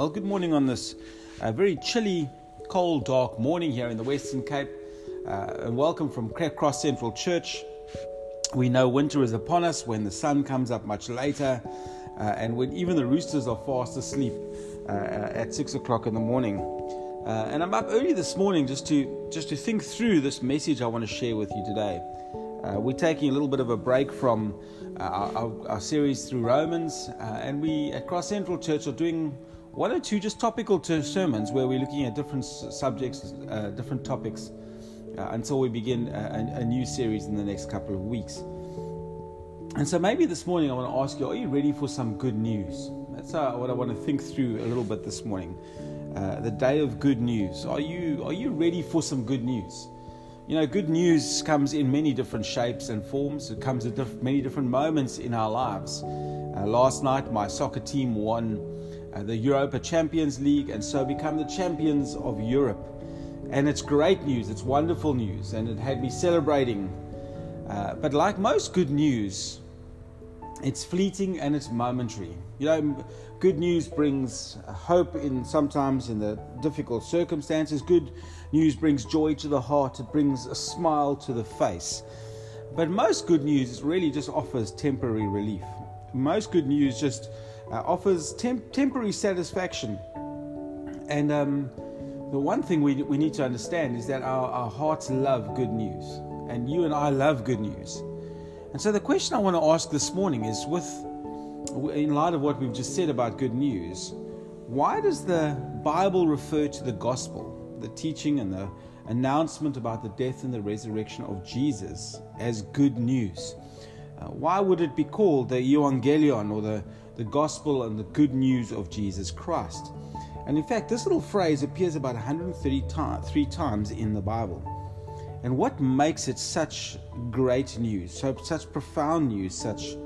Well, good morning on this uh, very chilly, cold, dark morning here in the Western Cape. Uh, and welcome from Cross Central Church. We know winter is upon us when the sun comes up much later uh, and when even the roosters are fast asleep uh, at six o'clock in the morning. Uh, and I'm up early this morning just to just to think through this message I want to share with you today. Uh, we're taking a little bit of a break from uh, our, our, series through Romans, uh, and we at Cross Central Church are doing one or two just topical sermons where we're looking at different subjects, uh, different topics, uh, until we begin a, a, new series in the next couple of weeks. And so maybe this morning I want to ask you: Are you ready for some good news? That's uh, what I want to think through a little bit this morning. the day of good news. Are you are you ready for some good news? You know, good news comes in many different shapes and forms. It comes at diff- many different moments in our lives. Uh, last night, my soccer team won uh, the Europa Champions League and so become the champions of Europe. And it's great news, it's wonderful news, and it had me celebrating. Uh, but like most good news, it's fleeting and it's momentary. You know, good news brings hope in sometimes in the difficult circumstances. Good news brings joy to the heart, it brings a smile to the face. But most good news really just offers temporary relief. Most good news just uh, offers temp- temporary satisfaction. And um, the one thing we, we need to understand is that our, our hearts love good news. And you and I love good news. And so the question I want to ask this morning is with in light of what we've just said about good news, why does the Bible refer to the gospel the teaching and the announcement about the death and the resurrection of Jesus as good news. Uh, why would it be called the Evangelion or the, the gospel and the good news of Jesus Christ? And in fact, this little phrase appears about 133 times in the Bible. And what makes it such great news, so, such profound news, such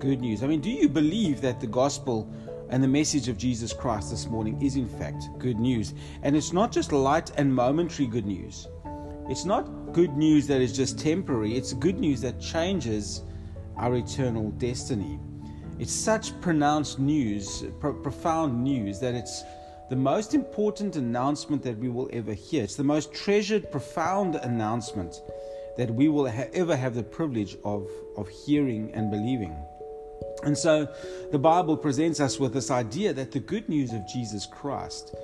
good news? I mean, do you believe that the gospel and the message of Jesus Christ this morning is, in fact, good news. And it's not just light and momentary good news. It's not good news that is just temporary. It's good news that changes our eternal destiny. It's such pronounced news, pro- profound news, that it's the most important announcement that we will ever hear. It's the most treasured, profound announcement that we will ha- ever have the privilege of, of hearing and believing. And so the Bible presents us with this idea that the good news of Jesus Christ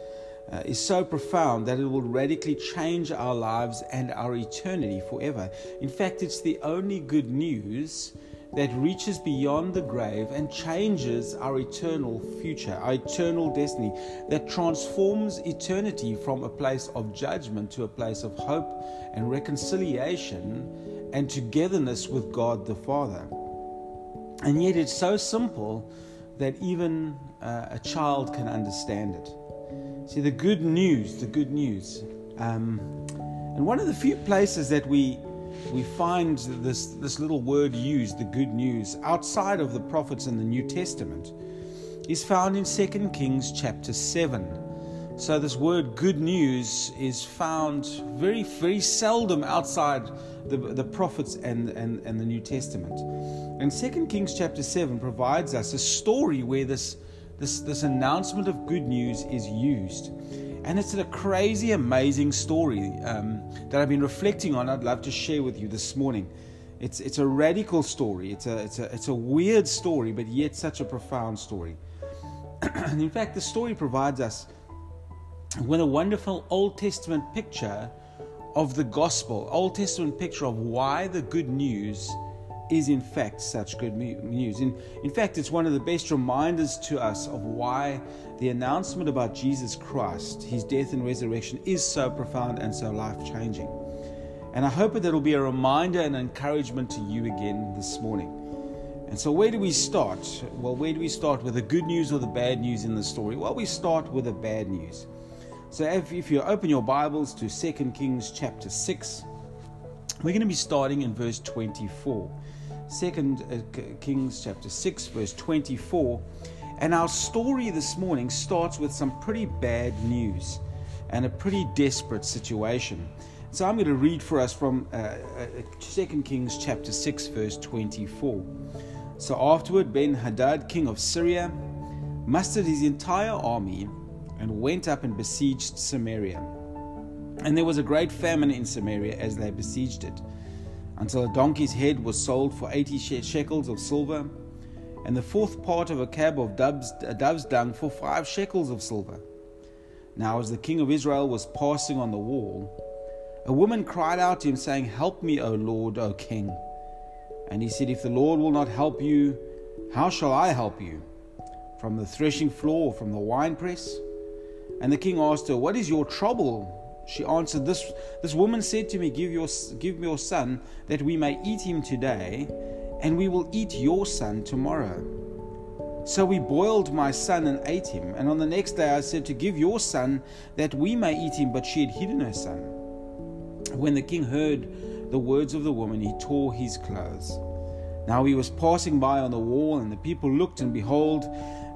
uh, is so profound that it will radically change our lives and our eternity forever. In fact, it's the only good news that reaches beyond the grave and changes our eternal future, our eternal destiny, that transforms eternity from a place of judgment to a place of hope and reconciliation and togetherness with God the Father. And yet it's so simple that even uh, a child can understand it. See, the good news, the good news. Um, and one of the few places that we we find this, this little word used, the good news, outside of the prophets in the New Testament, is found in 2 Kings chapter 7. So, this word good news is found very, very seldom outside the, the prophets and, and, and the New Testament. And 2 Kings chapter 7 provides us a story where this, this, this announcement of good news is used. And it's a crazy, amazing story um, that I've been reflecting on. I'd love to share with you this morning. It's, it's a radical story, it's a, it's, a, it's a weird story, but yet such a profound story. and in fact, the story provides us with a wonderful Old Testament picture of the gospel, Old Testament picture of why the good news is in fact such good news. In, in fact, it's one of the best reminders to us of why the announcement about Jesus Christ, his death and resurrection, is so profound and so life changing. And I hope that it'll be a reminder and encouragement to you again this morning. And so, where do we start? Well, where do we start with the good news or the bad news in the story? Well, we start with the bad news. So, if, if you open your Bibles to 2 Kings chapter 6, we're going to be starting in verse 24. Second uh, Kings chapter 6 verse 24. And our story this morning starts with some pretty bad news and a pretty desperate situation. So I'm going to read for us from uh, uh, 2 Kings chapter 6 verse 24. So afterward Ben Hadad king of Syria mustered his entire army and went up and besieged Samaria. And there was a great famine in Samaria as they besieged it, until a donkey's head was sold for eighty shekels of silver, and the fourth part of a kab of dove's, a dove's dung for five shekels of silver. Now, as the king of Israel was passing on the wall, a woman cried out to him, saying, Help me, O Lord, O king. And he said, If the Lord will not help you, how shall I help you? From the threshing floor from the winepress? And the king asked her, What is your trouble? She answered, This, this woman said to me, give, your, give me your son, that we may eat him today, and we will eat your son tomorrow. So we boiled my son and ate him. And on the next day I said, To give your son, that we may eat him. But she had hidden her son. When the king heard the words of the woman, he tore his clothes. Now he was passing by on the wall, and the people looked, and behold,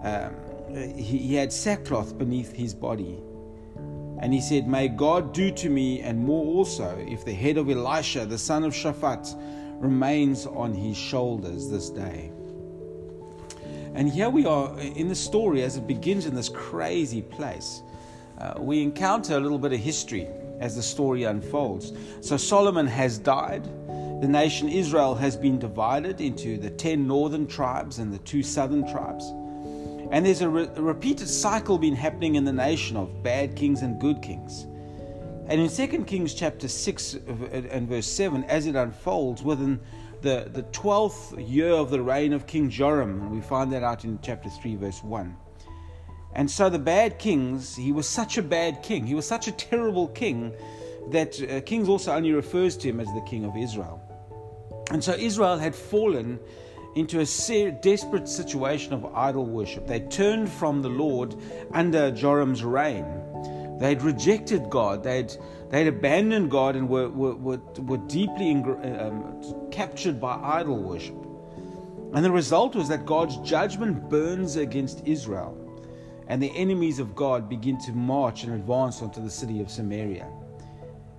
um, he, he had sackcloth beneath his body. And he said, May God do to me and more also, if the head of Elisha, the son of Shaphat, remains on his shoulders this day. And here we are in the story as it begins in this crazy place. Uh, we encounter a little bit of history as the story unfolds. So Solomon has died. The nation Israel has been divided into the 10 northern tribes and the two southern tribes. And there's a, re- a repeated cycle been happening in the nation of bad kings and good kings. And in 2 Kings chapter 6 and verse 7, as it unfolds within the, the 12th year of the reign of King Joram, and we find that out in chapter 3, verse 1. And so the bad kings, he was such a bad king, he was such a terrible king that uh, Kings also only refers to him as the king of Israel. And so Israel had fallen into a ser- desperate situation of idol worship. They turned from the Lord under Joram's reign. They'd rejected God. They'd, they'd abandoned God and were, were, were, were deeply um, captured by idol worship. And the result was that God's judgment burns against Israel, and the enemies of God begin to march and advance onto the city of Samaria.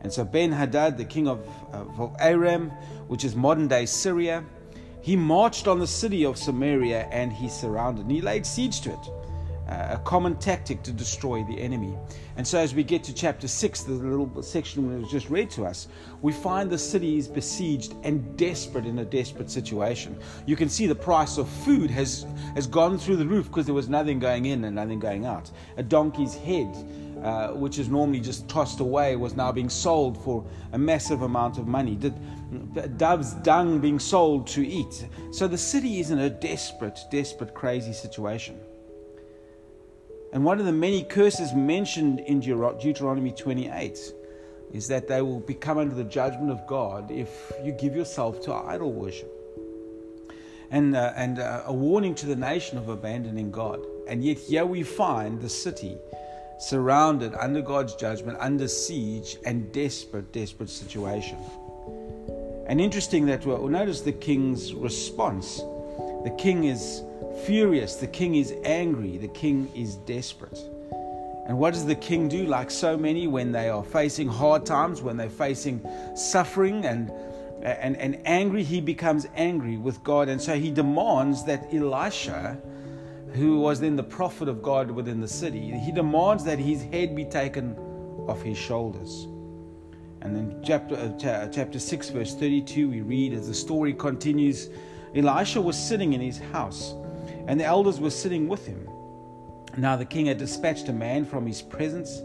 And so Ben Hadad, the king of, of Aram, which is modern day Syria, he marched on the city of Samaria and he surrounded and he laid siege to it. A common tactic to destroy the enemy. And so, as we get to chapter 6, the little section that was just read to us, we find the city is besieged and desperate in a desperate situation. You can see the price of food has, has gone through the roof because there was nothing going in and nothing going out. A donkey's head uh, which is normally just tossed away, was now being sold for a massive amount of money. Did, dove's dung being sold to eat. So the city is in a desperate, desperate, crazy situation. And one of the many curses mentioned in Deuteronomy 28 is that they will become under the judgment of God if you give yourself to idol worship. And, uh, and uh, a warning to the nation of abandoning God. And yet, here we find the city surrounded under God's judgment, under siege, and desperate, desperate situation. And interesting that we'll notice the king's response. The king is furious, the king is angry, the king is desperate. And what does the king do? Like so many, when they are facing hard times, when they're facing suffering and and, and angry, he becomes angry with God. And so he demands that Elisha who was then the prophet of God within the city, he demands that his head be taken off his shoulders. And then chapter, uh, chapter 6, verse 32, we read as the story continues Elisha was sitting in his house, and the elders were sitting with him. Now the king had dispatched a man from his presence.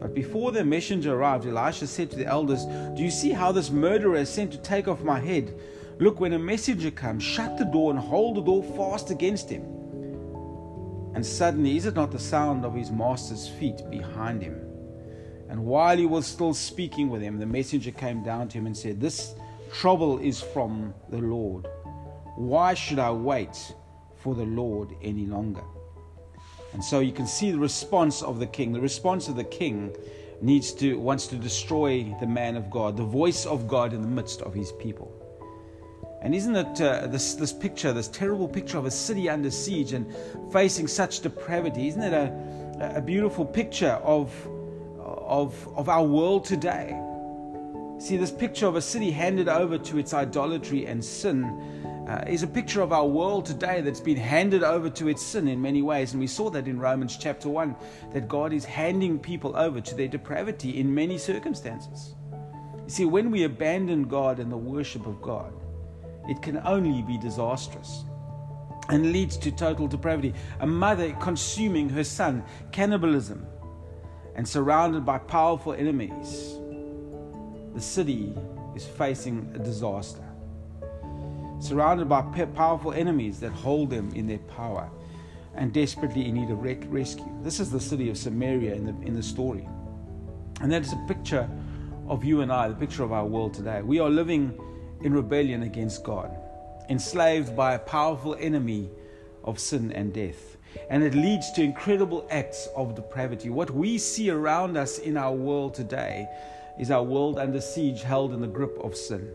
But before the messenger arrived, Elisha said to the elders, Do you see how this murderer is sent to take off my head? Look, when a messenger comes, shut the door and hold the door fast against him. And suddenly, is it not the sound of his master's feet behind him? And while he was still speaking with him, the messenger came down to him and said, This trouble is from the Lord. Why should I wait for the Lord any longer? And so you can see the response of the king. The response of the king needs to wants to destroy the man of God, the voice of God in the midst of his people. And isn't it uh, this, this picture, this terrible picture of a city under siege and facing such depravity? Isn't it a, a beautiful picture of, of, of our world today? See, this picture of a city handed over to its idolatry and sin uh, is a picture of our world today that's been handed over to its sin in many ways. And we saw that in Romans chapter 1 that God is handing people over to their depravity in many circumstances. You see, when we abandon God and the worship of God, it can only be disastrous and leads to total depravity. A mother consuming her son, cannibalism, and surrounded by powerful enemies. The city is facing a disaster surrounded by powerful enemies that hold them in their power and desperately in need of rescue. This is the city of Samaria in the, in the story. And that is a picture of you and I, the picture of our world today. We are living in rebellion against God, enslaved by a powerful enemy of sin and death. And it leads to incredible acts of depravity. What we see around us in our world today is our world under siege, held in the grip of sin.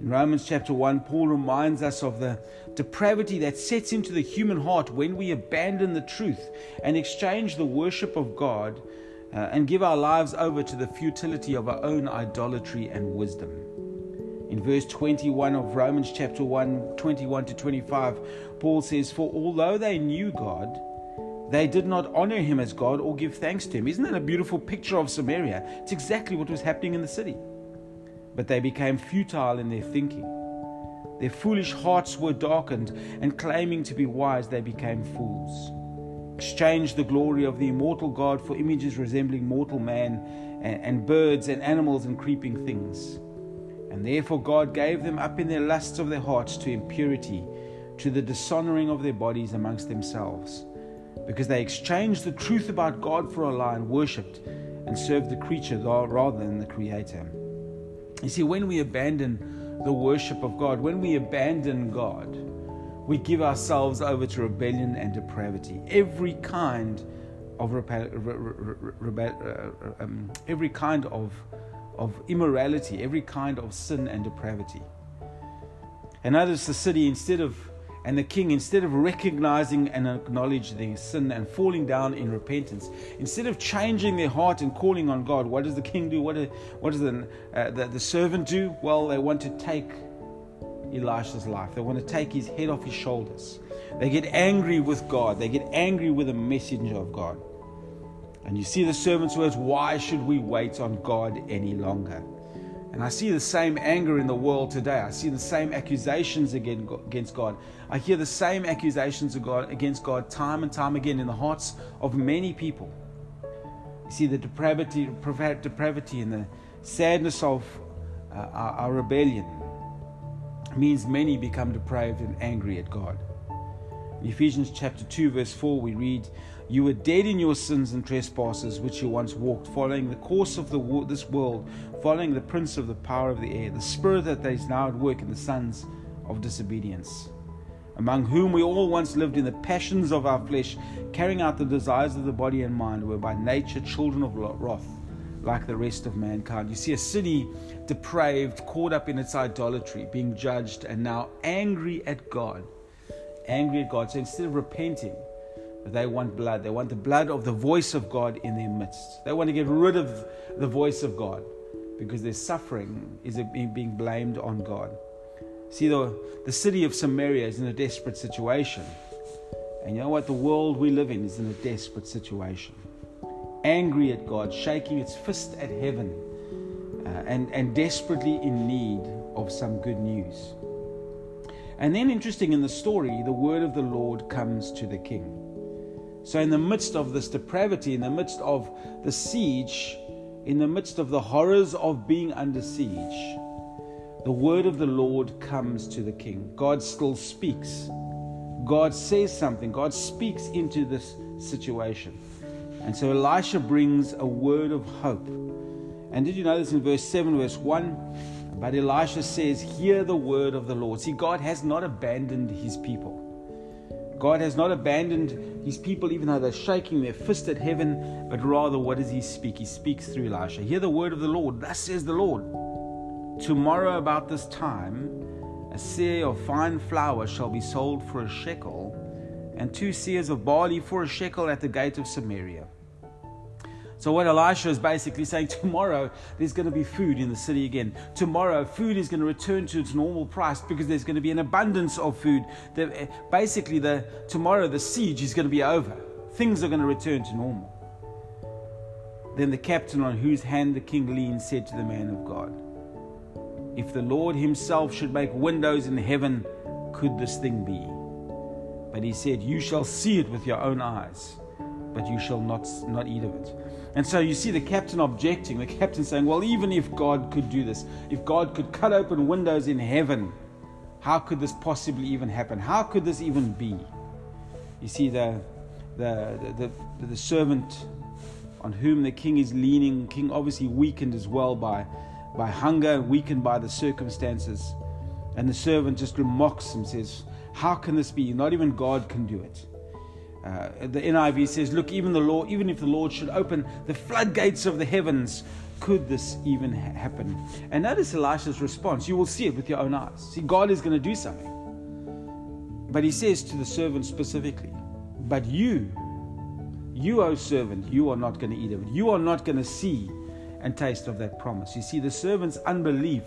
In Romans chapter 1, Paul reminds us of the depravity that sets into the human heart when we abandon the truth and exchange the worship of God uh, and give our lives over to the futility of our own idolatry and wisdom. In verse 21 of Romans chapter 1, 21 to 25, Paul says, For although they knew God, they did not honor him as God or give thanks to him. Isn't that a beautiful picture of Samaria? It's exactly what was happening in the city but they became futile in their thinking. Their foolish hearts were darkened, and claiming to be wise, they became fools. Exchanged the glory of the immortal God for images resembling mortal man, and, and birds, and animals, and creeping things. And therefore God gave them up in their lusts of their hearts to impurity, to the dishonoring of their bodies amongst themselves, because they exchanged the truth about God for a lie and worshipped and served the creature rather than the Creator. You see, when we abandon the worship of God, when we abandon God, we give ourselves over to rebellion and depravity. Every kind of rebe- rebe- uh, um, every kind of of immorality, every kind of sin and depravity. And notice the city, instead of and the king, instead of recognizing and acknowledging their sin and falling down in repentance, instead of changing their heart and calling on God, what does the king do? What, do, what does the, uh, the, the servant do? Well, they want to take Elisha's life. They want to take his head off his shoulders. They get angry with God. They get angry with the messenger of God. And you see the servant's words, why should we wait on God any longer? And I see the same anger in the world today. I see the same accusations against God. I hear the same accusations against God time and time again in the hearts of many people. You see the depravity, depravity and the sadness of uh, our, our rebellion means many become depraved and angry at God. In Ephesians chapter 2, verse 4, we read, You were dead in your sins and trespasses, which you once walked, following the course of the, this world, following the prince of the power of the air, the spirit that is now at work in the sons of disobedience, among whom we all once lived in the passions of our flesh, carrying out the desires of the body and mind, were by nature children of wrath, like the rest of mankind. You see a city depraved, caught up in its idolatry, being judged, and now angry at God angry at God. So instead of repenting, they want blood. They want the blood of the voice of God in their midst. They want to get rid of the voice of God because their suffering is being blamed on God. See, the, the city of Samaria is in a desperate situation. And you know what? The world we live in is in a desperate situation. Angry at God, shaking its fist at heaven, uh, and, and desperately in need of some good news. And then, interesting in the story, the word of the Lord comes to the king. So, in the midst of this depravity, in the midst of the siege, in the midst of the horrors of being under siege, the word of the Lord comes to the king. God still speaks. God says something. God speaks into this situation. And so Elisha brings a word of hope. And did you notice in verse 7, verse 1? But Elisha says, Hear the word of the Lord. See, God has not abandoned his people. God has not abandoned his people, even though they're shaking their fist at heaven, but rather, what does he speak? He speaks through Elisha. Hear the word of the Lord. Thus says the Lord Tomorrow, about this time, a seah of fine flour shall be sold for a shekel, and two seahs of barley for a shekel at the gate of Samaria. So, what Elisha is basically saying tomorrow there's going to be food in the city again. Tomorrow, food is going to return to its normal price because there's going to be an abundance of food. The, eh, basically, the, tomorrow the siege is going to be over. Things are going to return to normal. Then the captain on whose hand the king leaned said to the man of God, If the Lord himself should make windows in heaven, could this thing be? But he said, You shall see it with your own eyes, but you shall not, not eat of it. And so you see the captain objecting, the captain saying, Well, even if God could do this, if God could cut open windows in heaven, how could this possibly even happen? How could this even be? You see, the, the, the, the, servant on whom the king is leaning, king obviously weakened as well by, by hunger, weakened by the circumstances. And the servant just mocks him, says, How can this be? Not even God can do it. Uh, the NIV says, Look, even the Lord, even if the Lord should open the floodgates of the heavens, could this even ha- happen? And notice Elisha's response. You will see it with your own eyes. See, God is going to do something. But he says to the servant specifically, But you, you, O servant, you are not going to eat of it. You are not going to see and taste of that promise. You see, the servant's unbelief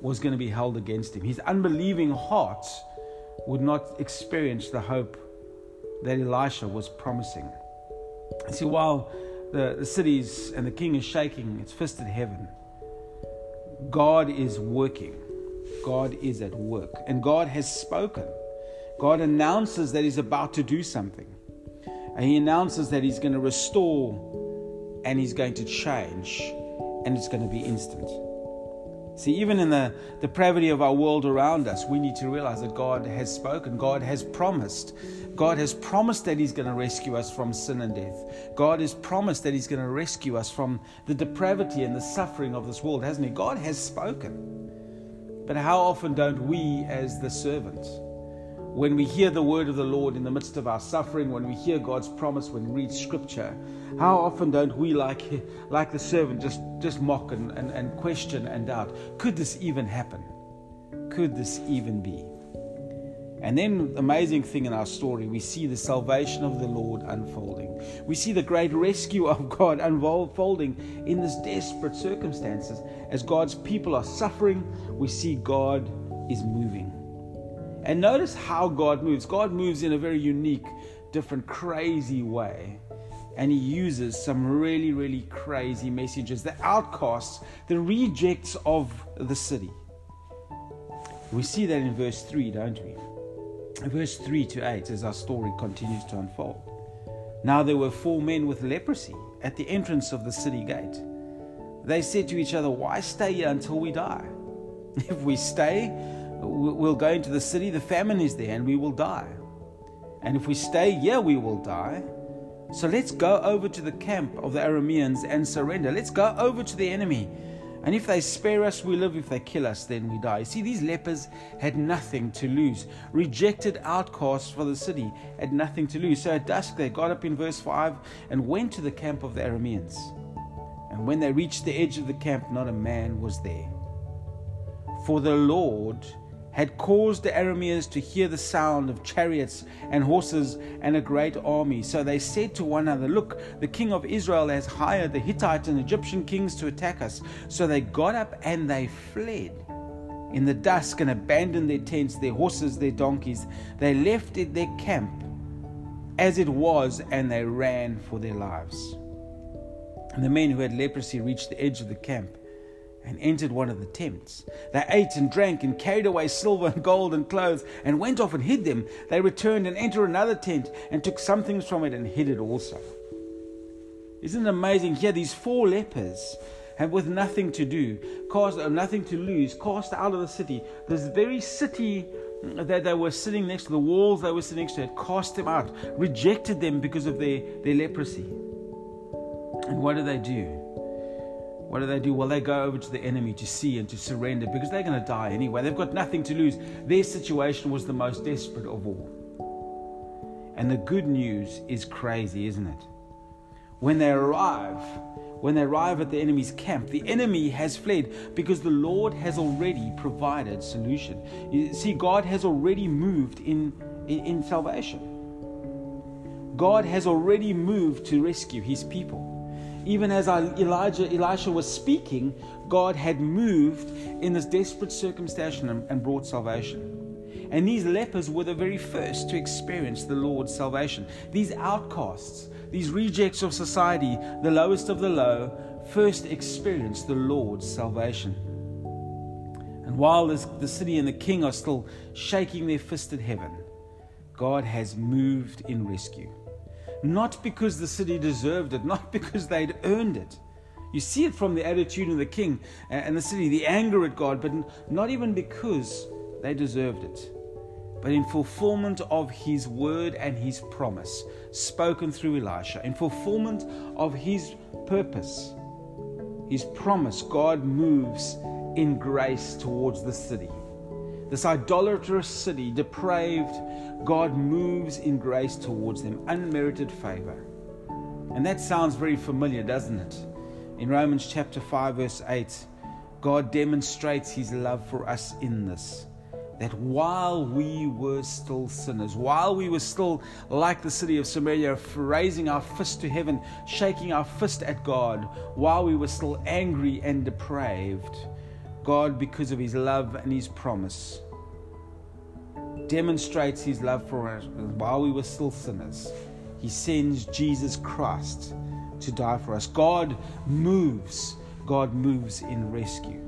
was going to be held against him. His unbelieving heart would not experience the hope that Elisha was promising. You see, while the, the cities and the king is shaking its fist at heaven, God is working. God is at work. And God has spoken. God announces that He's about to do something. And He announces that He's going to restore and He's going to change. And it's going to be instant. See, even in the depravity of our world around us, we need to realize that God has spoken, God has promised. God has promised that He's going to rescue us from sin and death. God has promised that He's going to rescue us from the depravity and the suffering of this world, hasn't He? God has spoken. But how often don't we, as the servants, when we hear the word of the Lord in the midst of our suffering, when we hear God's promise, when we read scripture, how often don't we, like, like the servant, just, just mock and, and, and question and doubt? Could this even happen? Could this even be? And then, the amazing thing in our story, we see the salvation of the Lord unfolding. We see the great rescue of God unfolding in this desperate circumstances. As God's people are suffering, we see God is moving. And notice how God moves. God moves in a very unique, different, crazy way. And He uses some really, really crazy messages the outcasts, the rejects of the city. We see that in verse 3, don't we? Verse 3 to 8, as our story continues to unfold. Now there were four men with leprosy at the entrance of the city gate. They said to each other, Why stay here until we die? If we stay, we'll go into the city, the famine is there, and we will die. And if we stay here, we will die. So let's go over to the camp of the Arameans and surrender. Let's go over to the enemy. And if they spare us, we live. If they kill us, then we die. See, these lepers had nothing to lose. Rejected outcasts for the city had nothing to lose. So at dusk, they got up in verse 5 and went to the camp of the Arameans. And when they reached the edge of the camp, not a man was there. For the Lord had caused the Arameans to hear the sound of chariots and horses and a great army. So they said to one another, Look, the king of Israel has hired the Hittite and Egyptian kings to attack us. So they got up and they fled. In the dusk and abandoned their tents, their horses, their donkeys. They left it, their camp as it was and they ran for their lives. And the men who had leprosy reached the edge of the camp and entered one of the tents. They ate and drank and carried away silver and gold and clothes and went off and hid them. They returned and entered another tent and took some things from it and hid it also. Isn't it amazing? Here, these four lepers have with nothing to do, cast, uh, nothing to lose, cast out of the city. This very city that they were sitting next to, the walls they were sitting next to, had cast them out, rejected them because of their, their leprosy. And what do they do? What do they do? Well, they go over to the enemy to see and to surrender because they're going to die anyway. They've got nothing to lose. Their situation was the most desperate of all. And the good news is crazy, isn't it? When they arrive, when they arrive at the enemy's camp, the enemy has fled because the Lord has already provided solution. You see, God has already moved in, in, in salvation. God has already moved to rescue his people Even as Elijah, Elisha was speaking, God had moved in this desperate circumstance and brought salvation. And these lepers were the very first to experience the Lord's salvation. These outcasts, these rejects of society, the lowest of the low, first experienced the Lord's salvation. And while this, the city and the king are still shaking their fist at heaven, God has moved in rescue. Not because the city deserved it, not because they'd earned it. You see it from the attitude of the king and the city, the anger at God, but not even because they deserved it, but in fulfillment of his word and his promise spoken through Elisha, in fulfillment of his purpose, his promise, God moves in grace towards the city. This idolatrous city, depraved, God moves in grace towards them, unmerited favor. And that sounds very familiar, doesn't it? In Romans chapter 5, verse 8, God demonstrates his love for us in this that while we were still sinners, while we were still like the city of Samaria, raising our fist to heaven, shaking our fist at God, while we were still angry and depraved, God, because of his love and his promise, demonstrates his love for us while we were still sinners. He sends Jesus Christ to die for us. God moves. God moves in rescue.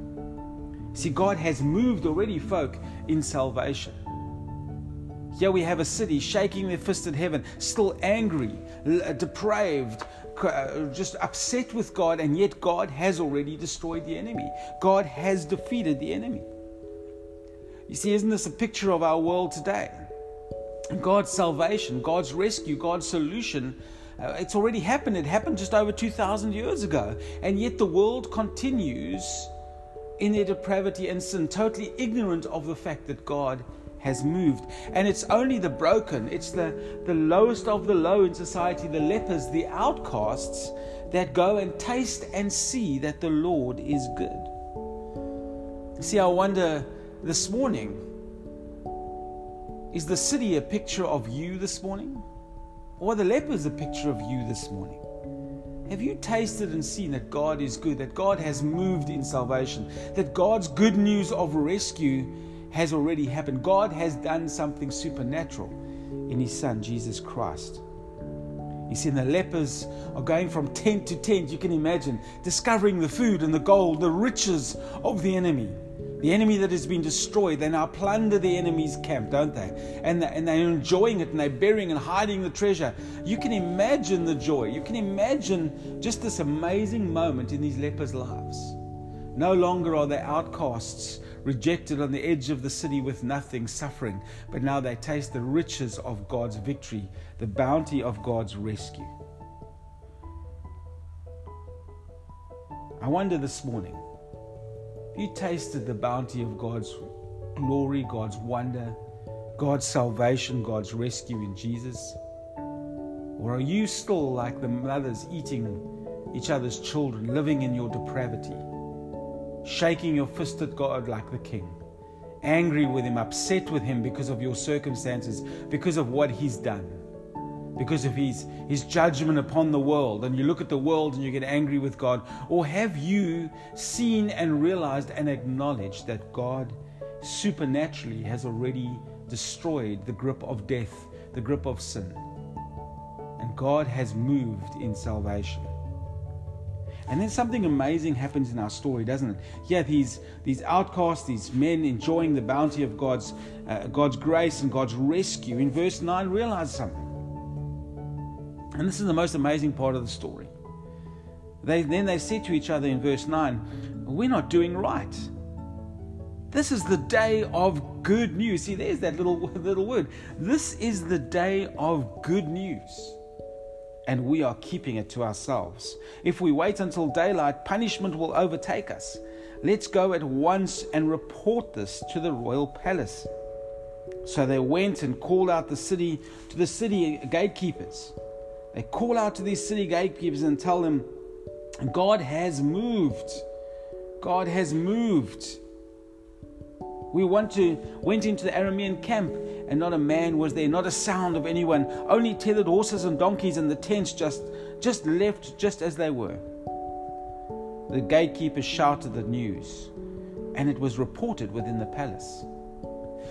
See, God has moved already, folk, in salvation. Here we have a city shaking their fist at heaven, still angry, depraved, just upset with God, and yet God has already destroyed the enemy. God has defeated the enemy. You see, isn't this a picture of our world today? God's salvation, God's rescue, God's solution. Uh, it's already happened. It happened just over 2,000 years ago. And yet the world continues in their depravity and sin, totally ignorant of the fact that God has moved. And it's only the broken, it's the, the lowest of the low in society, the lepers, the outcasts, that go and taste and see that the Lord is good. See, I wonder this morning? Is the city a picture of you this morning? Or the lepers a picture of you this morning? Have you tasted and seen that God is good, that God has moved in salvation, that God's good news of rescue has already happened? God has done something supernatural in His Son, Jesus Christ. You see, the lepers are going from tent to tent, you can imagine, discovering the food and the gold, the riches of the enemy. The enemy that has been destroyed, they now plunder the enemy's camp, don't they? And, and they're enjoying it and they're burying and hiding the treasure. You can imagine the joy. You can imagine just this amazing moment in these lepers' lives. No longer are they outcasts, rejected on the edge of the city with nothing, suffering, but now they taste the riches of God's victory, the bounty of God's rescue. I wonder this morning you tasted the bounty of God's glory, God's wonder, God's salvation, God's rescue in Jesus? Or are you still like the mothers eating each other's children, living in your depravity, shaking your fist at God like the king, angry with Him, upset with Him because of your circumstances, because of what He's done? because of his, his judgment upon the world, and you look at the world and you get angry with God? Or have you seen and realized and acknowledged that God supernaturally has already destroyed the grip of death, the grip of sin? And God has moved in salvation. And then something amazing happens in our story, doesn't it? Here, these, these outcasts, these men enjoying the bounty of God's, uh, God's grace and God's rescue. In verse 9, realize something. And this is the most amazing part of the story. They, then they said to each other in verse 9, We're not doing right. This is the day of good news. See, there's that little, little word. This is the day of good news. And we are keeping it to ourselves. If we wait until daylight, punishment will overtake us. Let's go at once and report this to the royal palace. So they went and called out the city to the city gatekeepers they call out to these city gatekeepers and tell them, God has moved. God has moved. We went, to, went into the Aramean camp, and not a man was there, not a sound of anyone, only tethered horses and donkeys, and the tents just just left just as they were. The gatekeeper shouted the news, and it was reported within the palace.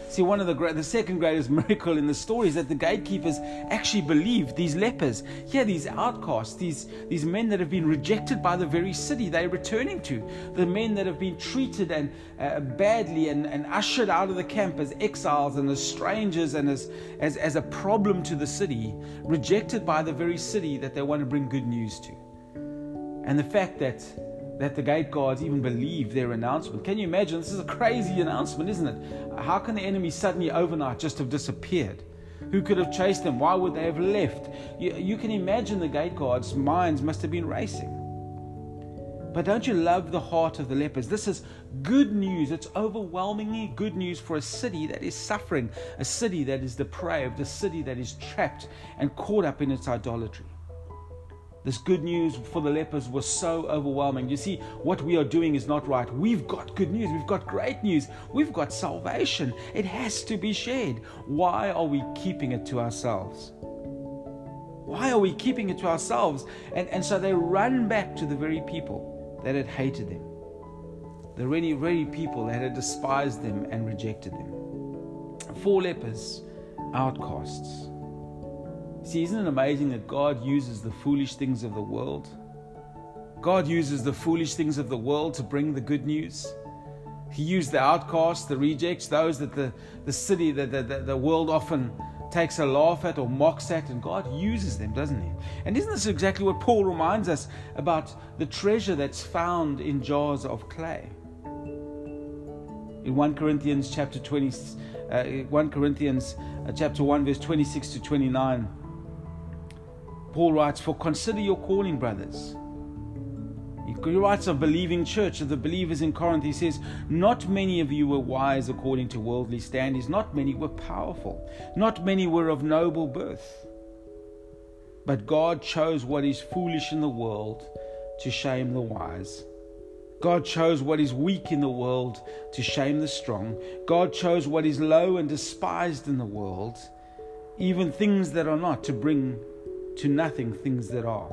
See, one of the great, the second greatest miracle in the story is that the gatekeepers actually believed these lepers. Here, these outcasts, these, these men that have been rejected by the very city they're returning to, the men that have been treated and uh, badly and, and ushered out of the camp as exiles and as strangers and as, as, as a problem to the city, rejected by the very city that they want to bring good news to. And the fact that that the gate guards even believed their announcement. Can you imagine? This is a crazy announcement, isn't it? How can the enemy suddenly overnight just have disappeared? Who could have chased them? Why would they have left? You, you can imagine the gate guards' minds must have been racing. But don't you love the heart of the lepers? This is good news. It's overwhelmingly good news for a city that is suffering, a city that is depraved, a city that is trapped and caught up in its idolatry. This good news for the lepers was so overwhelming. You see, what we are doing is not right. We've got good news. We've got great news. We've got salvation. It has to be shared. Why are we keeping it to ourselves? Why are we keeping it to ourselves? And, and so they run back to the very people that had hated them, the very, very people that had despised them and rejected them. Four lepers, outcasts. See, isn't it amazing that God uses the foolish things of the world? God uses the foolish things of the world to bring the good news. He used the outcasts, the rejects, those that the, the city, the, the, the world often takes a laugh at or mocks at, and God uses them, doesn't He? And isn't this exactly what Paul reminds us about the treasure that's found in jars of clay? In 1 Corinthians chapter 20, uh, 1 Corinthians uh, chapter 1, verse 26 to 29, Paul writes, For consider your calling, brothers. He writes of believing church, of the believers in Corinth. He says, Not many of you were wise according to worldly standards, not many were powerful, not many were of noble birth. But God chose what is foolish in the world to shame the wise. God chose what is weak in the world to shame the strong. God chose what is low and despised in the world, even things that are not, to bring to nothing things that are,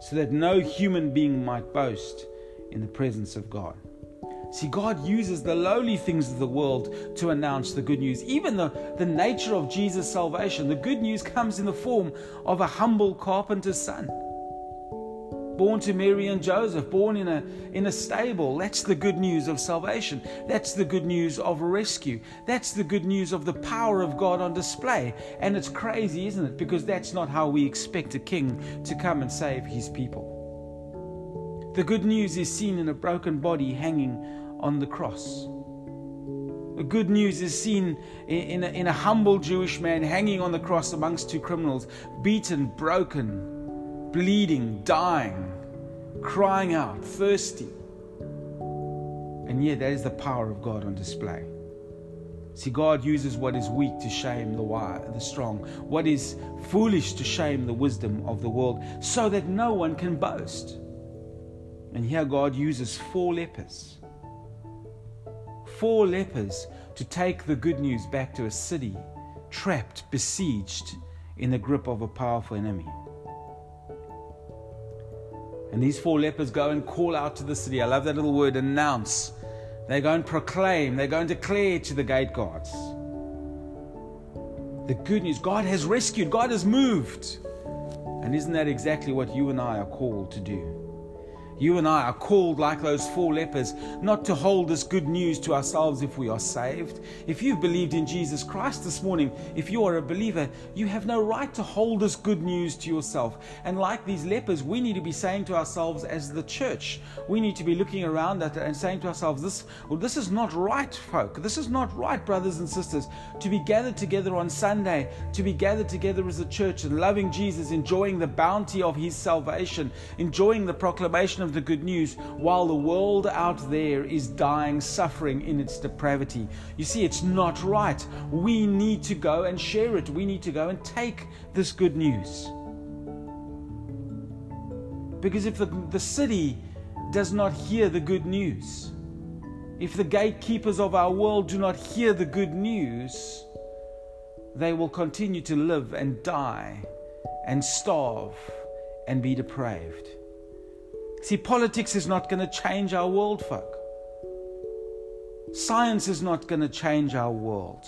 so that no human being might boast in the presence of God. See, God uses the lowly things of the world to announce the good news. Even the, the nature of Jesus' salvation, the good news comes in the form of a humble carpenter's son born to Mary and Joseph, born in a, in a stable. That's the good news of salvation. That's the good news of rescue. That's the good news of the power of God on display. And it's crazy, isn't it? Because that's not how we expect a king to come and save his people. The good news is seen in a broken body hanging on the cross. The good news is seen in a, in a humble Jewish man hanging on the cross amongst two criminals, beaten, broken, bleeding, dying, crying out, thirsty. And yet, that is the power of God on display. See, God uses what is weak to shame the wise, the strong, what is foolish to shame the wisdom of the world, so that no one can boast. And here God uses four lepers. Four lepers to take the good news back to a city trapped, besieged in the grip of a powerful enemy. And these four lepers go and call out to the city. I love that little word, announce. They go and proclaim, they go and declare to the gate guards the good news God has rescued, God has moved. And isn't that exactly what you and I are called to do? You and I are called, like those four lepers, not to hold this good news to ourselves if we are saved. If you've believed in Jesus Christ this morning, if you are a believer, you have no right to hold this good news to yourself. And like these lepers, we need to be saying to ourselves as the church, we need to be looking around at and saying to ourselves, this, well, this is not right, folk. This is not right, brothers and sisters, to be gathered together on Sunday, to be gathered together as a church and loving Jesus, enjoying the bounty of his salvation, enjoying the proclamation of of the good news while the world out there is dying, suffering in its depravity. You see, it's not right. We need to go and share it. We need to go and take this good news. Because if the, the city does not hear the good news, if the gatekeepers of our world do not hear the good news, they will continue to live and die and starve and be depraved. See, politics is not going to change our world, folk. Science is not going to change our world.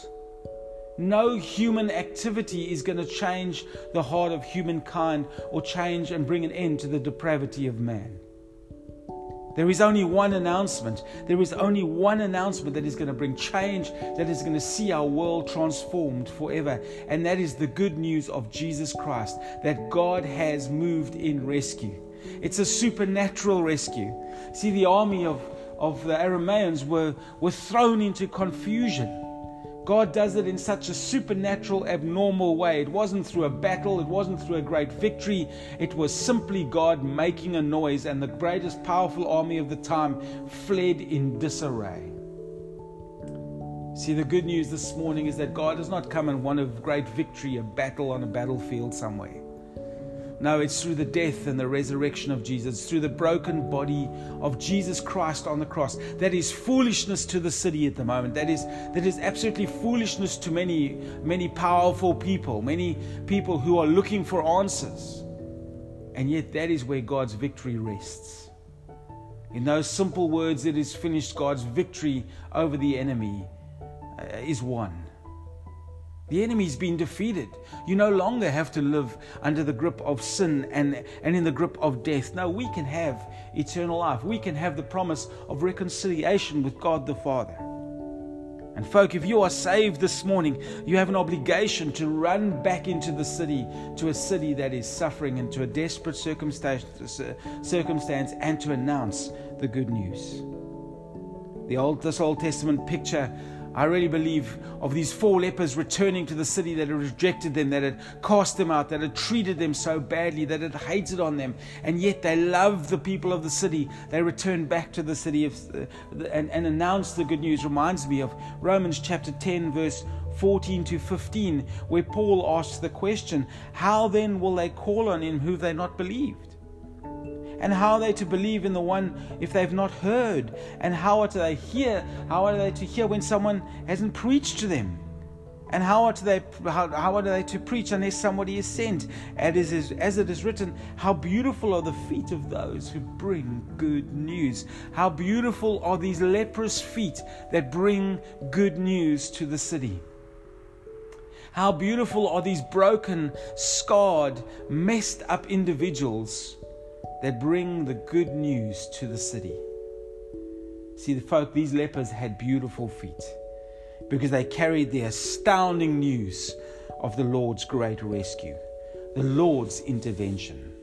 No human activity is going to change the heart of humankind or change and bring an end to the depravity of man. There is only one announcement. There is only one announcement that is going to bring change, that is going to see our world transformed forever. And that is the good news of Jesus Christ that God has moved in rescue. It's a supernatural rescue. See, the army of, of the Arameans were, were thrown into confusion. God does it in such a supernatural, abnormal way. It wasn't through a battle, it wasn't through a great victory. It was simply God making a noise, and the greatest powerful army of the time fled in disarray. See, the good news this morning is that God has not come and won a great victory, a battle on a battlefield somewhere. No, it's through the death and the resurrection of Jesus, through the broken body of Jesus Christ on the cross. That is foolishness to the city at the moment. That is that is absolutely foolishness to many many powerful people, many people who are looking for answers. And yet that is where God's victory rests. In those simple words, it is finished. God's victory over the enemy uh, is won. The enemy's been defeated. You no longer have to live under the grip of sin and, and in the grip of death. No, we can have eternal life. We can have the promise of reconciliation with God the Father. And, folk, if you are saved this morning, you have an obligation to run back into the city, to a city that is suffering and to a desperate circumstance, circumstance and to announce the good news. The old, this Old Testament picture I really believe of these four lepers returning to the city that had rejected them, that had cast them out, that had treated them so badly, that had hated on them, and yet they loved the people of the city. They returned back to the city of, uh, and, and announced the good news. Reminds me of Romans chapter 10, verse 14 to 15, where Paul asks the question, How then will they call on him who they not believed? And how are they to believe in the one if they've not heard? And how are they to hear? How are they to hear when someone hasn't preached to them? And how are they how, how are they to preach unless somebody is sent? As, as it is written, how beautiful are the feet of those who bring good news. How beautiful are these leprous feet that bring good news to the city. How beautiful are these broken, scarred, messed up individuals that bring the good news to the city. See, the folk, these lepers had beautiful feet because they carried the astounding news of the Lord's great rescue, the Lord's intervention.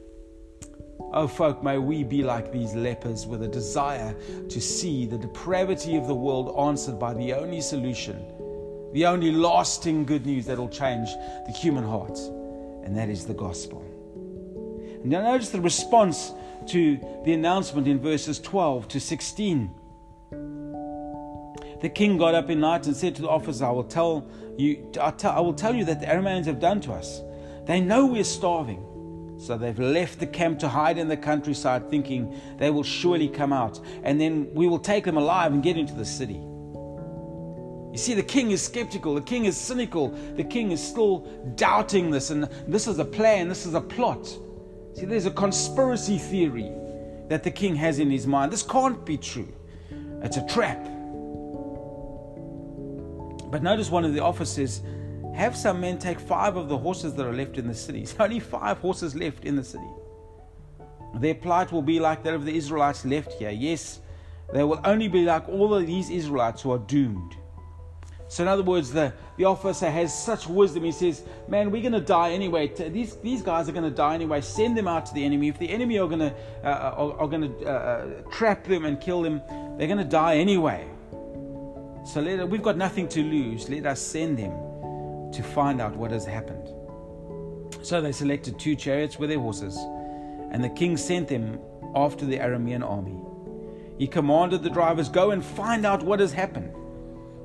Oh, folk, may we be like these lepers with a desire to see the depravity of the world answered by the only solution, the only lasting good news that will change the human heart, and that is the gospel. Now, notice the response to the announcement in verses 12 to 16. The king got up in night and said to the officer, I will tell you, I will tell you that the Arameans have done to us. They know we're starving. So they've left the camp to hide in the countryside, thinking they will surely come out, and then we will take them alive and get into the city. You see, the king is skeptical, the king is cynical, the king is still doubting this, and this is a plan, this is a plot. See, there's a conspiracy theory that the king has in his mind. This can't be true. It's a trap. But notice one of the officers have some men take five of the horses that are left in the city. There's only five horses left in the city. Their plight will be like that of the Israelites left here. Yes, they will only be like all of these Israelites who are doomed. So, in other words, the, the officer has such wisdom. He says, Man, we're going to die anyway. These, these guys are going to die anyway. Send them out to the enemy. If the enemy are going to, uh, uh, are, are going to uh, uh, trap them and kill them, they're going to die anyway. So, let, we've got nothing to lose. Let us send them to find out what has happened. So, they selected two chariots with their horses, and the king sent them after the Aramean army. He commanded the drivers, Go and find out what has happened.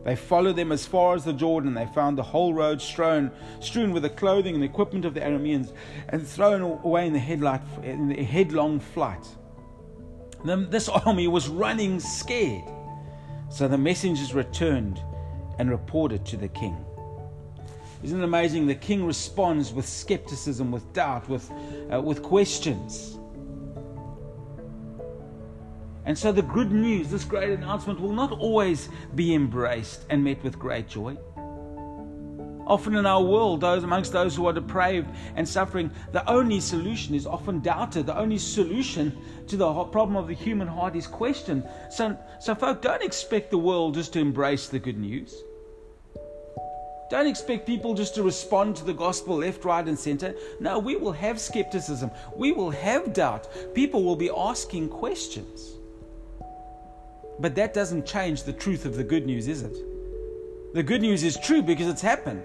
They followed them as far as the Jordan. They found the whole road strewn, strewn with the clothing and equipment of the Arameans and thrown away in the, headlight, in the headlong flight. Then this army was running scared. So the messengers returned and reported to the king. Isn't it amazing? The king responds with skepticism, with doubt, with, uh, with questions. And so the good news, this great announcement, will not always be embraced and met with great joy. Often in our world, those amongst those who are depraved and suffering, the only solution is often doubted. The only solution to the problem of the human heart is questioned. So, so folk, don't expect the world just to embrace the good news. Don't expect people just to respond to the gospel left, right, and center. No, we will have skepticism. We will have doubt. People will be asking questions. But that doesn't change the truth of the good news, is it? The good news is true because it's happened.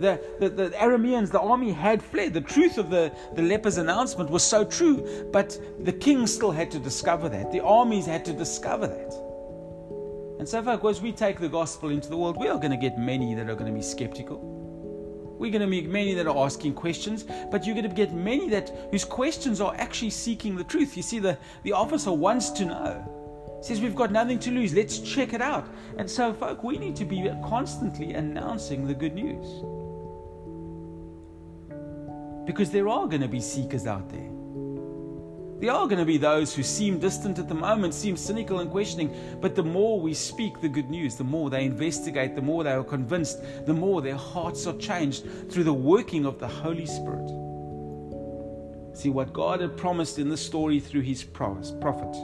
The, the, the, Arameans, the army had fled. The truth of the, the leper's announcement was so true, but the king still had to discover that. The armies had to discover that. And so, folks, as we take the gospel into the world, we are going to get many that are going to be skeptical. We're going to meet many that are asking questions, but you're going to get many that whose questions are actually seeking the truth. You see, the, the officer wants to know says we've got nothing to lose. Let's check it out. And so, folk, we need to be constantly announcing the good news. Because there are going to be seekers out there. There are going to be those who seem distant at the moment, seem cynical and questioning, but the more we speak the good news, the more they investigate, the more they are convinced, the more their hearts are changed through the working of the Holy Spirit. See what God had promised in the story through his promise, prophet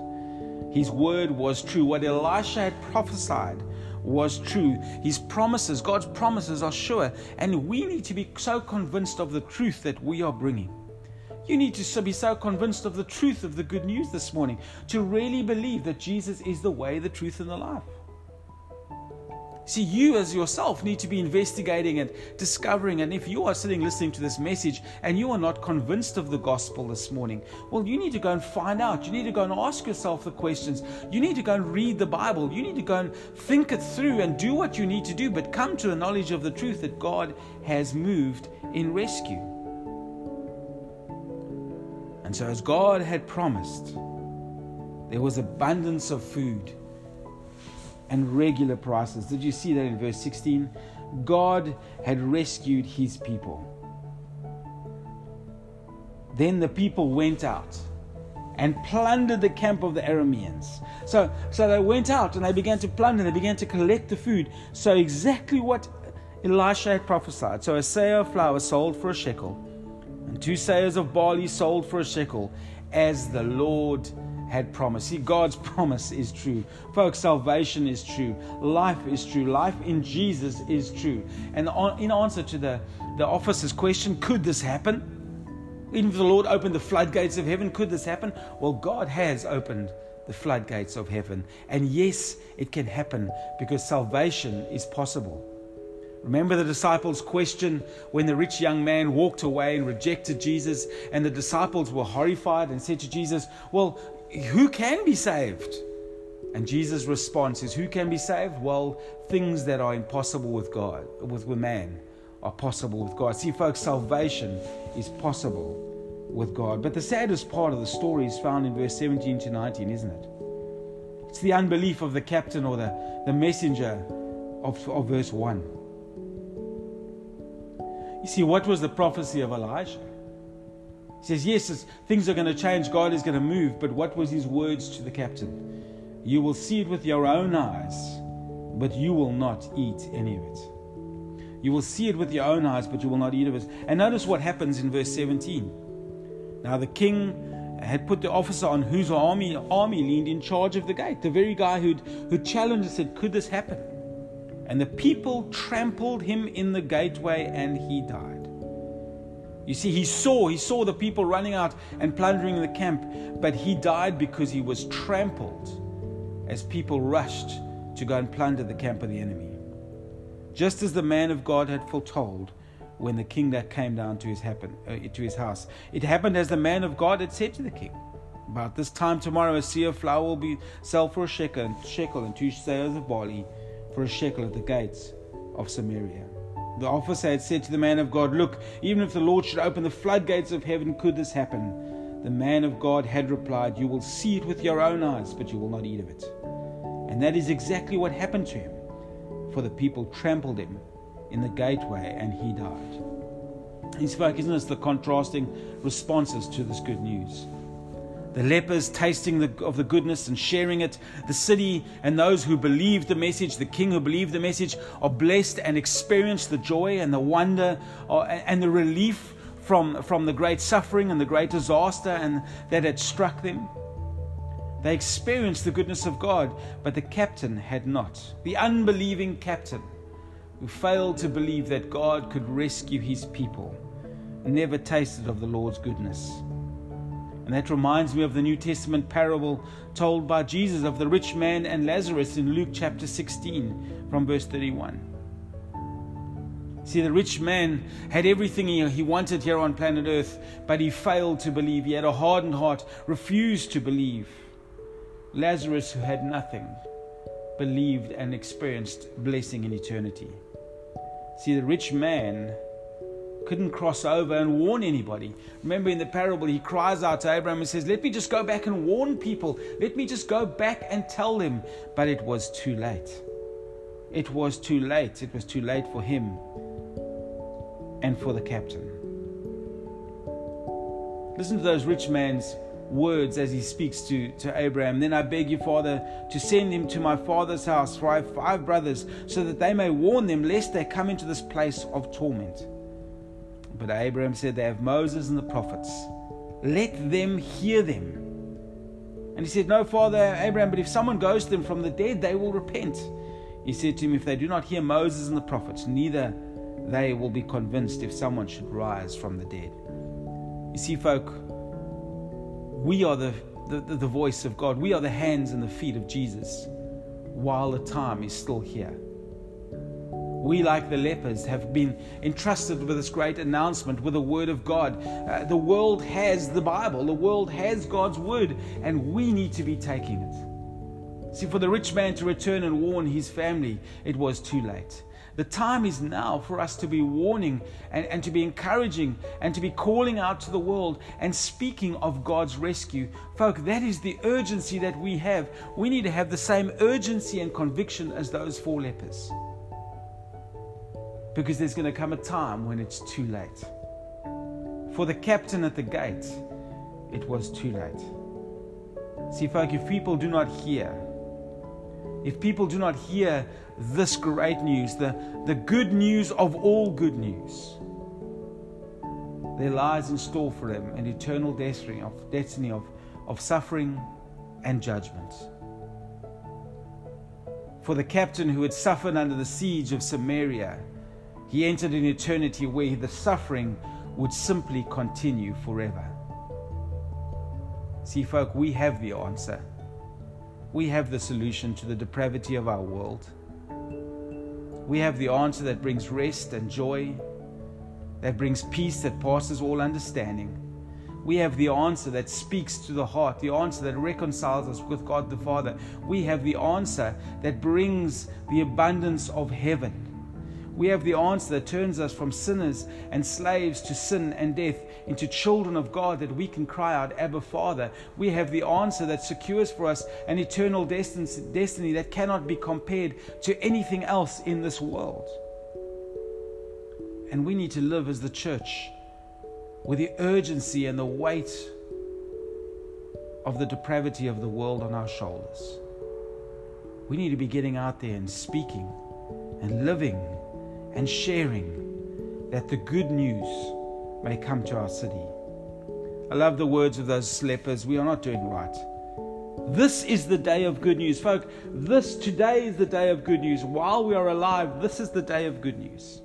his word was true. What Elisha had prophesied was true. His promises, God's promises, are sure. And we need to be so convinced of the truth that we are bringing. You need to be so convinced of the truth of the good news this morning to really believe that Jesus is the way, the truth, and the life. See, you as yourself need to be investigating and discovering. And if you are sitting listening to this message and you are not convinced of the gospel this morning, well, you need to go and find out. You need to go and ask yourself the questions. You need to go and read the Bible. You need to go and think it through and do what you need to do, but come to a knowledge of the truth that God has moved in rescue. And so, as God had promised, there was abundance of food and regular prices. Did you see that in verse 16? God had rescued his people. Then the people went out and plundered the camp of the Arameans. So, so they went out and they began to plunder, they began to collect the food. So, exactly what Elisha had prophesied. So, a seah of flour sold for a shekel, and two seahs of barley sold for a shekel, as the Lord had promised. See, God's promise is true. Folks, salvation is true. Life is true. Life in Jesus is true. And in answer to the, the officer's question, could this happen? Even if the Lord opened the floodgates of heaven, could this happen? Well, God has opened the floodgates of heaven. And yes, it can happen because salvation is possible. Remember the disciples' question when the rich young man walked away and rejected Jesus, and the disciples were horrified and said to Jesus, Well, who can be saved? And Jesus' response is, Who can be saved? Well, things that are impossible with God, with, with man, are possible with God. See, folks, salvation is possible with God. But the saddest part of the story is found in verse 17 to 19, isn't it? It's the unbelief of the captain or the, the messenger of, of verse 1. You see, what was the prophecy of Elijah? He says, Yes, things are going to change, God is going to move, but what was his words to the captain? You will see it with your own eyes, but you will not eat any of it. You will see it with your own eyes, but you will not eat of it. And notice what happens in verse 17. Now the king had put the officer on whose army army leaned in charge of the gate, the very guy who'd who challenged and said, Could this happen? And the people trampled him in the gateway, and he died. You see, he saw, he saw the people running out and plundering the camp, but he died because he was trampled as people rushed to go and plunder the camp of the enemy. Just as the man of God had foretold when the king that came down to his happen uh, to his house. It happened as the man of God had said to the king. About this time tomorrow a seah of flour will be sold for a shekel and shekel and two seahs of barley for a shekel at the gates of Samaria. The officer had said to the man of God, Look, even if the Lord should open the floodgates of heaven, could this happen? The man of God had replied, You will see it with your own eyes, but you will not eat of it. And that is exactly what happened to him. For the people trampled him in the gateway and he died. He spoke, isn't this the contrasting responses to this good news? The lepers tasting the, of the goodness and sharing it. The city and those who believed the message, the king who believed the message, are blessed and experience the joy and the wonder uh, and the relief from, from the great suffering and the great disaster and that had struck them. They experienced the goodness of God, but the captain had not. The unbelieving captain who failed to believe that God could rescue his people never tasted of the Lord's goodness. And that reminds me of the New Testament parable told by Jesus of the rich man and Lazarus in Luke chapter 16 from verse 31. See, the rich man had everything he wanted here on planet Earth, but he failed to believe. He had a hardened heart, refused to believe. Lazarus, who had nothing, believed and experienced blessing in eternity. See, the rich man couldn't cross over and warn anybody. Remember in the parable, he cries out to Abraham and says, Let me just go back and warn people. Let me just go back and tell them. But it was too late. It was too late. It was too late for him and for the captain. Listen to those rich man's words as he speaks to, to Abraham. Then I beg you, Father, to send him to my father's house, for I have five brothers, so that they may warn them, lest they come into this place of torment. But Abraham said, They have Moses and the prophets. Let them hear them. And he said, No, Father Abraham, but if someone goes to them from the dead, they will repent. He said to him, If they do not hear Moses and the prophets, neither they will be convinced if someone should rise from the dead. You see, folk, we are the, the, the voice of God. We are the hands and the feet of Jesus while the time is still here. We, like the lepers, have been entrusted with this great announcement with the Word of God. Uh, the world has the Bible, the world has God's Word, and we need to be taking it. See, for the rich man to return and warn his family, it was too late. The time is now for us to be warning and, and to be encouraging and to be calling out to the world and speaking of God's rescue. Folk, that is the urgency that we have. We need to have the same urgency and conviction as those four lepers. Because there's going to come a time when it's too late. For the captain at the gate, it was too late. See, folk, if people do not hear, if people do not hear this great news, the, the good news of all good news, there lies in store for them an eternal destiny of, destiny of, of suffering and judgment. For the captain who had suffered under the siege of Samaria, he entered an eternity where the suffering would simply continue forever. See, folk, we have the answer we have the solution to the depravity of our world. We have the answer that brings rest and joy, that brings peace that passes all understanding. We have the answer that speaks to the heart, the answer that reconciles us with God the Father. We have the answer that brings the abundance of heaven. We have the answer that turns us from sinners and slaves to sin and death into children of God that we can cry out, Abba, Father. We have the answer that secures for us an eternal destiny that cannot be compared to anything else in this world. And we need to live as the church with the urgency and the weight of the depravity of the world on our shoulders. We need to be getting out there and speaking and living and sharing that the good news may come to our city. I love the words of those lepers. We are not doing right. This is the day of good news. Folk, this today is the day of good news. While we are alive, this is the day of good news.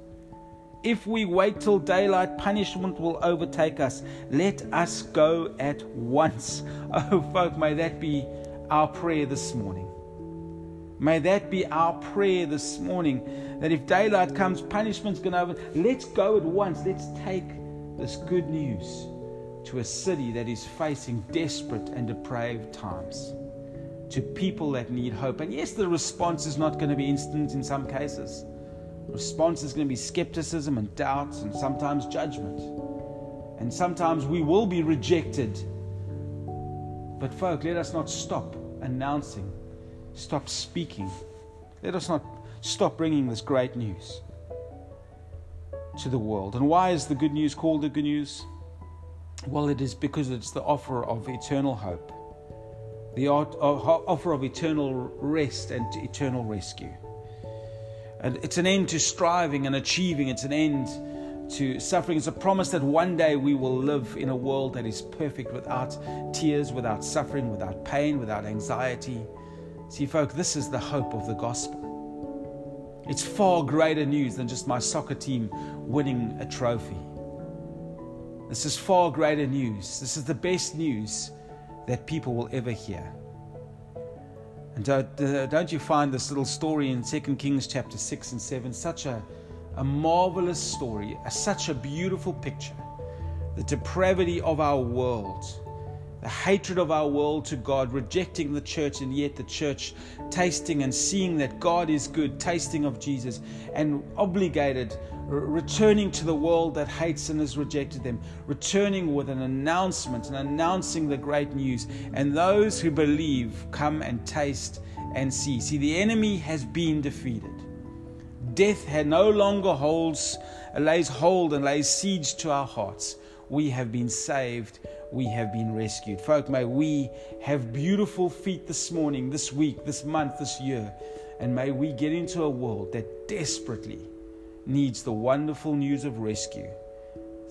If we wait till daylight, punishment will overtake us. Let us go at once. Oh, folk, may that be our prayer this morning. May that be our prayer this morning that if daylight comes, punishment's going to over. Let's go at once. Let's take this good news to a city that is facing desperate and depraved times, to people that need hope. And yes, the response is not going to be instant in some cases. The response is going to be skepticism and doubts and sometimes judgment. And sometimes we will be rejected. But, folk, let us not stop announcing stop speaking. Let us not stop bringing this great news. to the world. And why is the good news called the good news? Well, it is because it's the offer of eternal hope, the offer of eternal rest and eternal rescue. And it's an end to striving and achieving, it's an end to suffering. It's a promise that one day we will live in a world that is perfect without tears, without suffering, without pain, without anxiety. See, folk, this is the hope of the gospel. It's far greater news than just my soccer team winning a trophy. This is far greater news. This is the best news that people will ever hear. And don't, uh, you find this little story in 2 Kings chapter 6 and 7 such a, a marvelous story, a, such a beautiful picture? The depravity of our world the hatred of our world to God, rejecting the church, and yet the church tasting and seeing that God is good, tasting of Jesus, and obligated, returning to the world that hates and has rejected them, returning with an announcement and announcing the great news. And those who believe come and taste and see. See, the enemy has been defeated. Death had no longer holds, lays hold and lays siege to our hearts. We have been saved we have been rescued. Folk, may we have beautiful feet this morning, this week, this month, this year, and may we get into a world that desperately needs the wonderful news of rescue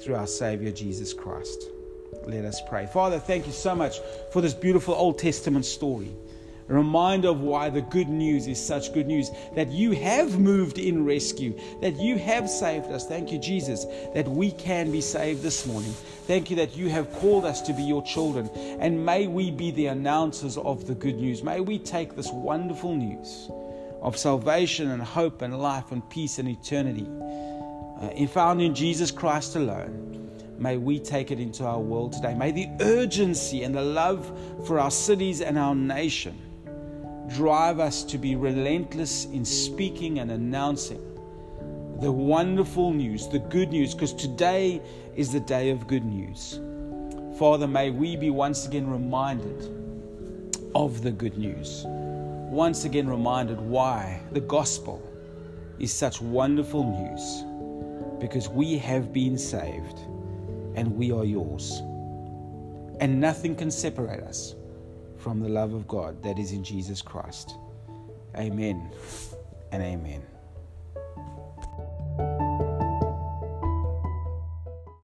through our Savior Jesus Christ. Let us pray. Father, thank you so much for this beautiful Old Testament story a reminder of why the good news is such good news that you have moved in rescue, that you have saved us. Thank you, Jesus, that we can be saved this morning. Thank you that you have called us to be your children. And may we be the announcers of the good news. May we take this wonderful news of salvation and hope and life and peace and eternity uh, found in Jesus Christ alone. May we take it into our world today. May the urgency and the love for our cities and our nation drive us to be relentless in speaking and announcing the wonderful news, the good news, because today is the day of good news. Father, may we be once again reminded of the good news. Once again reminded why the gospel is such wonderful news. Because we have been saved and we are yours. And nothing can separate us from the love of God that is in Jesus Christ. Amen and amen.